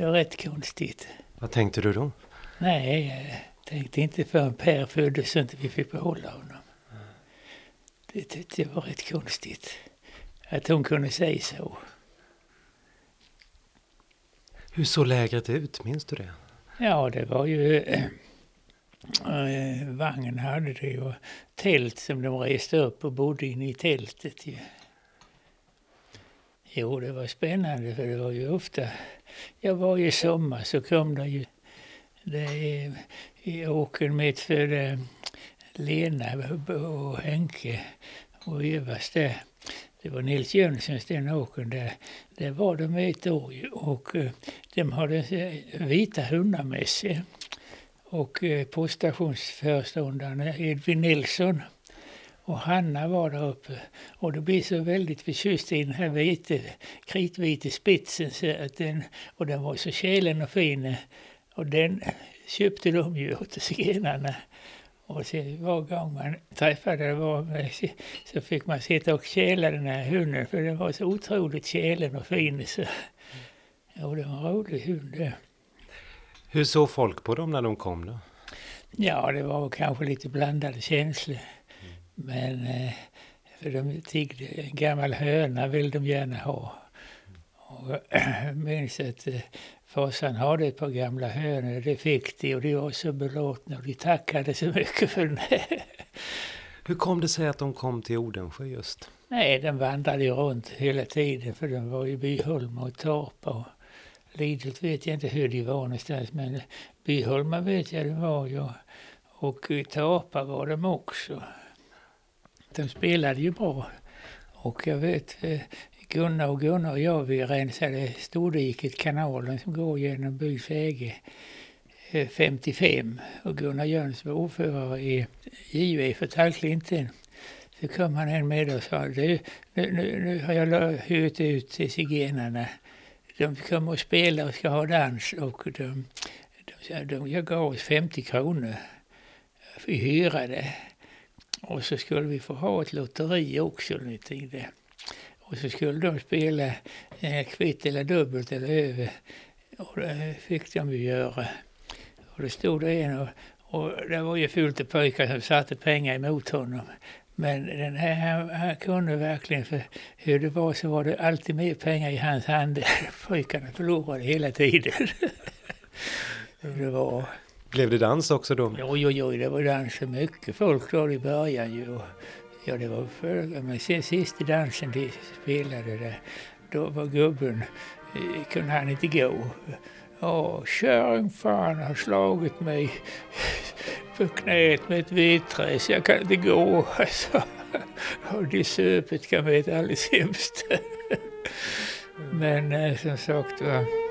Det var rätt konstigt. Vad tänkte du då? Nej, jag tänkte inte förrän Per föddes så inte vi fick behålla honom. Det tyckte jag var rätt konstigt. Att hon kunde säga så. Hur såg lägret ut? Minns du det? Ja, det var ju... Äh, vagnen hade det och tält som de reste upp och bodde inne i tältet. Ju. Jo, det var spännande för det var ju ofta... Ja, varje sommar så kom det ju... Det, I åken medfödde eh, Lena och Henke och Evas där det var Nils Jönssons den åkern där. Där var de ett år och eh, de hade eh, vita hundar med sig. Och poststationsföreståndaren Edvin Nilsson och Hanna var där uppe. Och de blev så väldigt förtjusta i den här vite, kritvita spetsen. Så att den, och den var så kälen och fin. Och den köpte de ju åt zigenarna. Och sen var gång man träffade var så fick man sitta och käla den här hunden för den var så otroligt kälen och fin. Så, ja, det var en rolig hund. Hur såg folk på dem när de kom då? Ja, det var kanske lite blandade känslor. Men eh, för de tiggde, en gammal höna vill de gärna ha. Och jag minns att eh, farsan hade ett par gamla hönor, det fick de och de var så belåtna och de tackade så mycket för det. Hur kom det sig att de kom till Odensjö just? Nej, den vandrade ju runt hela tiden för de var i Byholma och Torpa. Och Lidhult vet jag inte hur de var någonstans men Byholma vet jag de var ju. Och i Torpa var de också. De spelade ju bra. Och jag vet, eh, Gunnar och Gunnar och jag vi rensade Stordiket, kanalen som går genom bys äge eh, 55 och Gunnar Jöns var ordförande i JV för Tallklinten. Så kom han en med och sa du, nu, nu, nu har jag hyrt ut till zigenarna. De kommer att spela och ska ha dans och de, de, de, jag gav oss 50 kronor Vi hyra det. Och så skulle vi få ha ett lotteri också lite det. Och så skulle de spela eh, kvitt eller dubbelt eller över. Och det fick de ju göra. Och det stod det en och, och det var ju fullt av pojkar som satte pengar emot honom. Men den här, han, han kunde verkligen, för hur det var så var det alltid mer pengar i hans hand. Pojkarna förlorade hela tiden. det var... Blev det dans också då? Jo, jo, jo, det var dans mycket folk då i början ju. Ja, det var för, men sen sista dansen de spelade där, då var gubben, eh, kunde han inte gå. Ja, kärringfan har slagit mig på knät med ett vedträ så jag kan inte gå. Alltså. Och det söpet kan vara alldeles hemskt. Men eh, som sagt var.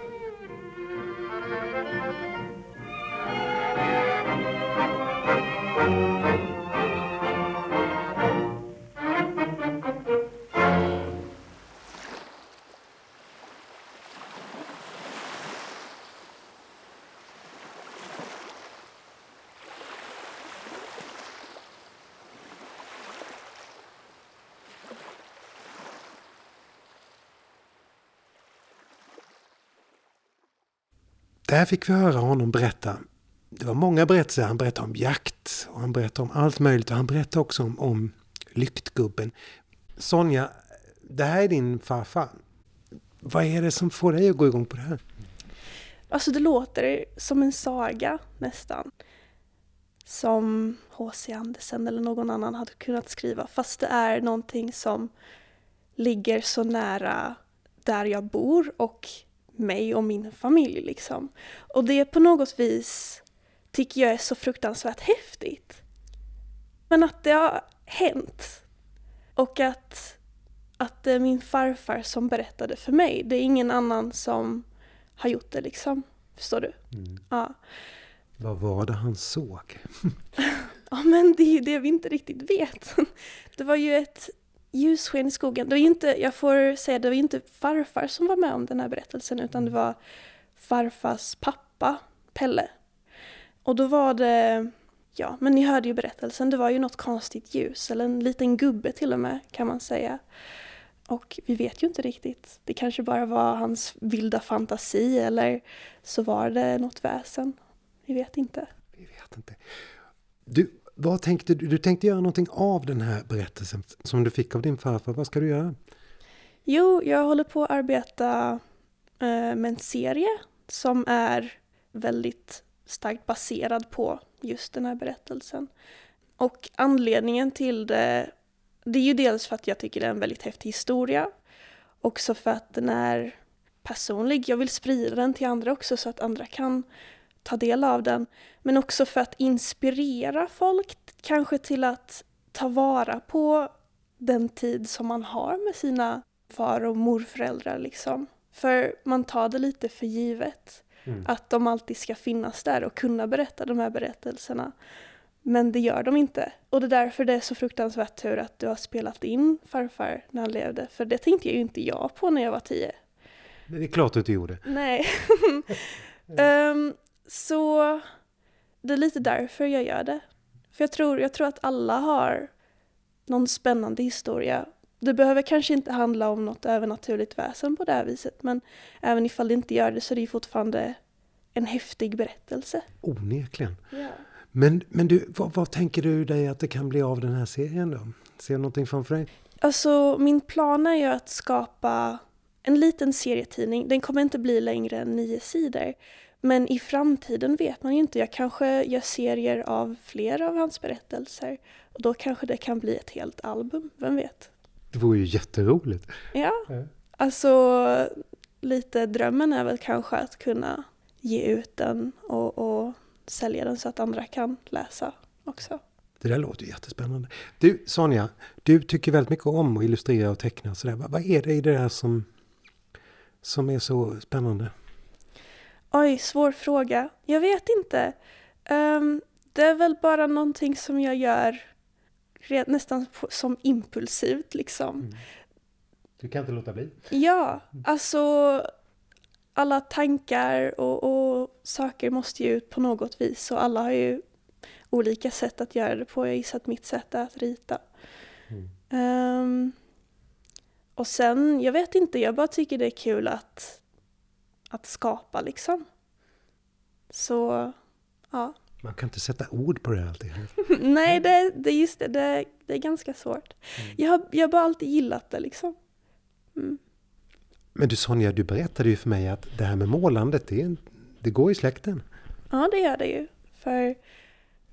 Där fick vi höra honom berätta. Det var många berättelser. Han berättade om jakt och han berättade om allt möjligt och han berättade också om, om Lyktgubben. Sonja, det här är din farfar. Vad är det som får dig att gå igång på det här? Alltså det låter som en saga nästan. Som H.C. Andersen eller någon annan hade kunnat skriva. Fast det är någonting som ligger så nära där jag bor och mig och min familj liksom. Och det på något vis tycker jag är så fruktansvärt häftigt. Men att det har hänt. Och att, att det är min farfar som berättade för mig. Det är ingen annan som har gjort det liksom. Förstår du? Mm. Ja. Vad var det han såg? ja men det är ju det vi inte riktigt vet. Det var ju ett ljussken i skogen. Det var inte, jag får säga, det var inte farfar som var med om den här berättelsen utan det var farfars pappa, Pelle. Och då var det, ja, men ni hörde ju berättelsen, det var ju något konstigt ljus, eller en liten gubbe till och med kan man säga. Och vi vet ju inte riktigt. Det kanske bara var hans vilda fantasi eller så var det något väsen. Vi vet inte. Vi vet inte. Du, vad tänkte du? Du tänkte göra någonting av den här berättelsen som du fick av din farfar. Vad ska du göra? Jo, jag håller på att arbeta eh, med en serie som är väldigt starkt baserad på just den här berättelsen. Och anledningen till det, det är ju dels för att jag tycker det är en väldigt häftig historia. Också för att den är personlig. Jag vill sprida den till andra också så att andra kan ta del av den. Men också för att inspirera folk, kanske till att ta vara på den tid som man har med sina far och morföräldrar. Liksom. För man tar det lite för givet. Mm. Att de alltid ska finnas där och kunna berätta de här berättelserna. Men det gör de inte. Och det är därför det är så fruktansvärt tur att du har spelat in farfar när han levde. För det tänkte ju inte jag på när jag var tio. Det är klart att du gjorde. Nej. um, Så det är lite därför jag gör det. För jag tror, jag tror att alla har någon spännande historia. Det behöver kanske inte handla om något övernaturligt väsen på det här viset men även ifall det inte gör det så är det fortfarande en häftig berättelse. Onekligen. Ja. Men, men du, vad, vad, tänker du dig att det kan bli av den här serien då? Ser du någonting framför dig? Alltså min plan är ju att skapa en liten serietidning. Den kommer inte bli längre än nio sidor. Men i framtiden vet man ju inte. Jag kanske gör serier av flera av hans berättelser. Och då kanske det kan bli ett helt album, vem vet? Det vore ju jätteroligt. Ja, alltså lite drömmen är väl kanske att kunna ge ut den och, och sälja den så att andra kan läsa också. Det där låter jättespännande. Du Sonja, du tycker väldigt mycket om att illustrera och teckna. Så där. Vad vad är det i det där som, som är så spännande? Oj, svår fråga. Jag vet inte. Ehm, det är väl bara någonting som jag gör nästan som impulsivt liksom. Du kan inte låta bli. Ja, alltså alla tankar och, och saker måste ju ut på något vis och alla har ju olika sätt att göra det på. Jag gissar att mitt sätt är att rita. Mm. Ehm, och sen, jag vet inte, jag bara tycker det är kul att, att skapa liksom. Så, ja. Man kan inte sätta ord på det alltid. Nej, det, det är just det, det, det är ganska svårt. Jag, har, jag har bara alltid gillat det liksom. Mm. Men du Sonja, du berättade ju för mig att det här med målandet, det, det går i släkten. Ja, det gör det ju. För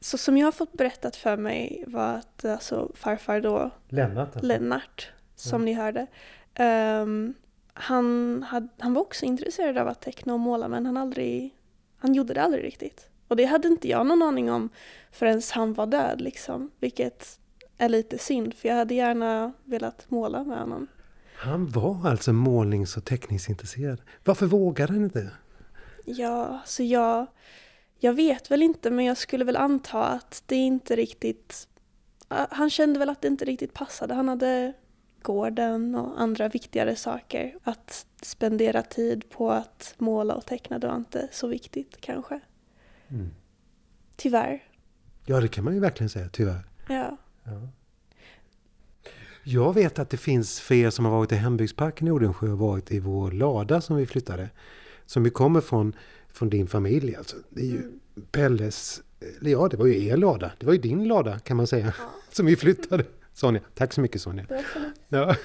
så som jag har fått berättat för mig var att alltså, farfar då, Lennart alltså. Lennart, som ni hörde, ehm, han, hade, han var också intresserad av att teckna och måla men han, aldrig, han gjorde det aldrig riktigt. Och det hade inte jag någon aning om förrän han var död liksom. Vilket är lite synd för jag hade gärna velat måla med honom. Han var alltså målnings och teckningsintresserad. Varför vågade han inte? Ja, så jag, jag vet väl inte men jag skulle väl anta att det inte riktigt... Han kände väl att det inte riktigt passade. Han hade gården och andra viktigare saker. Att spendera tid på att måla och teckna det var inte så viktigt kanske. Mm. Tyvärr. Ja, det kan man ju verkligen säga, tyvärr. Ja. Ja. Jag vet att det finns för er som har varit i hembygdsparken i Odensjö och varit i vår lada som vi flyttade. Som ju kommer från, från din familj alltså. Det är ju Pelles, eller ja det var ju er lada. Det var ju din lada kan man säga. Som vi flyttade. Sonja, tack så mycket Sonja. Ja.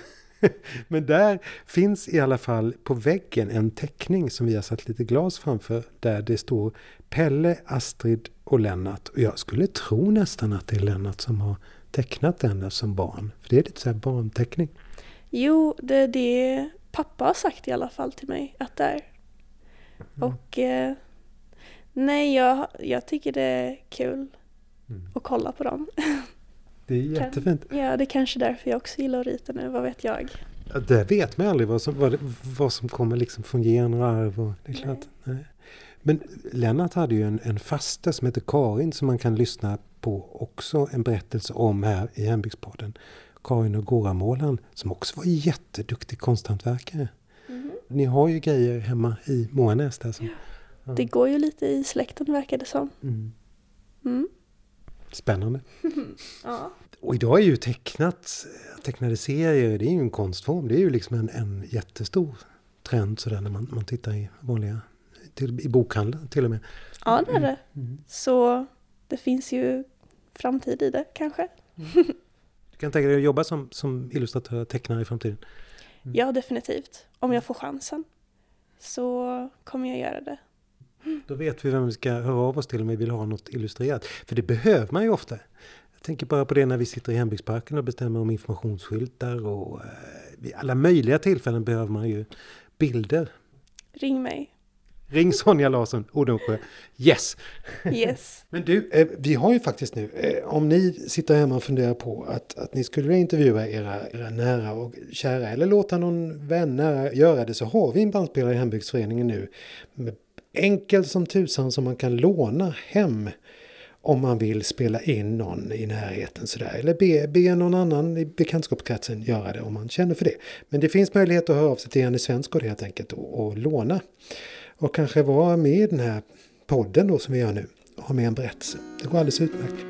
Men där finns i alla fall på väggen en teckning som vi har satt lite glas framför. Där det står Pelle, Astrid och Lennart. Och jag skulle tro nästan att det är Lennart som har tecknat den som barn. För det är lite så här barnteckning. Jo, det är det pappa har sagt i alla fall till mig att det är. Och eh, nej, jag, jag tycker det är kul Mm. att kolla på dem. Det är jättefint. Ja, det är kanske därför jag också gillar att rita nu, vad vet jag. Ja, det vet man aldrig vad som, vad, vad som kommer liksom från gener och det är klart, nej. Men Lennart hade ju en, en faste som heter Karin som man kan lyssna på också en berättelse om här i Hembygdspodden. Karin och Goramålaren som också var jätteduktig konsthantverkare. Ni har ju grejer hemma i Moanäs där som... Ja. Det går ju lite i släkten verkar det som. Mm. Mm. Spännande. Ja. Och idag är ju tecknat, tecknade serier, det är ju en konstform. Det är ju liksom en, en jättestor trend sådär när man, man tittar i vanliga, till, i bokhandeln till och med. ja, det är det. Mm. Så det finns ju framtid i det kanske. Du kan tänka dig att jobba som, som illustratör, tecknare i framtiden? Mm. Ja, definitivt. Om jag får chansen så kommer jag göra det. Då vet vi vem vi ska höra av oss till om vi vill ha något illustrerat. För det behöver man ju ofta. Jag tänker bara på det när vi sitter i hembygdsparken och bestämmer om informationsskyltar och eh, vid alla möjliga tillfällen behöver man ju bilder. Ring mig. Ring Sonja Larsson, Odensjö. Yes! Yes. Men du, eh, vi har ju faktiskt nu, eh, om ni sitter hemma och funderar på att, att ni skulle intervjua era, era nära och kära eller låta någon vän nära göra det så har vi en bandspelare i hembygdsföreningen nu. Med enkel som tusan som man kan låna hem om man vill spela in någon i närheten sådär. Eller be, be någon annan i bekantskapskretsen göra det om man känner för det. Men det finns möjlighet att höra av sig till Jenny Svensgård helt enkelt och, och låna. Och kanske vara med i den här podden då som vi gör nu. Och ha med en berättelse. Det går alldeles utmärkt.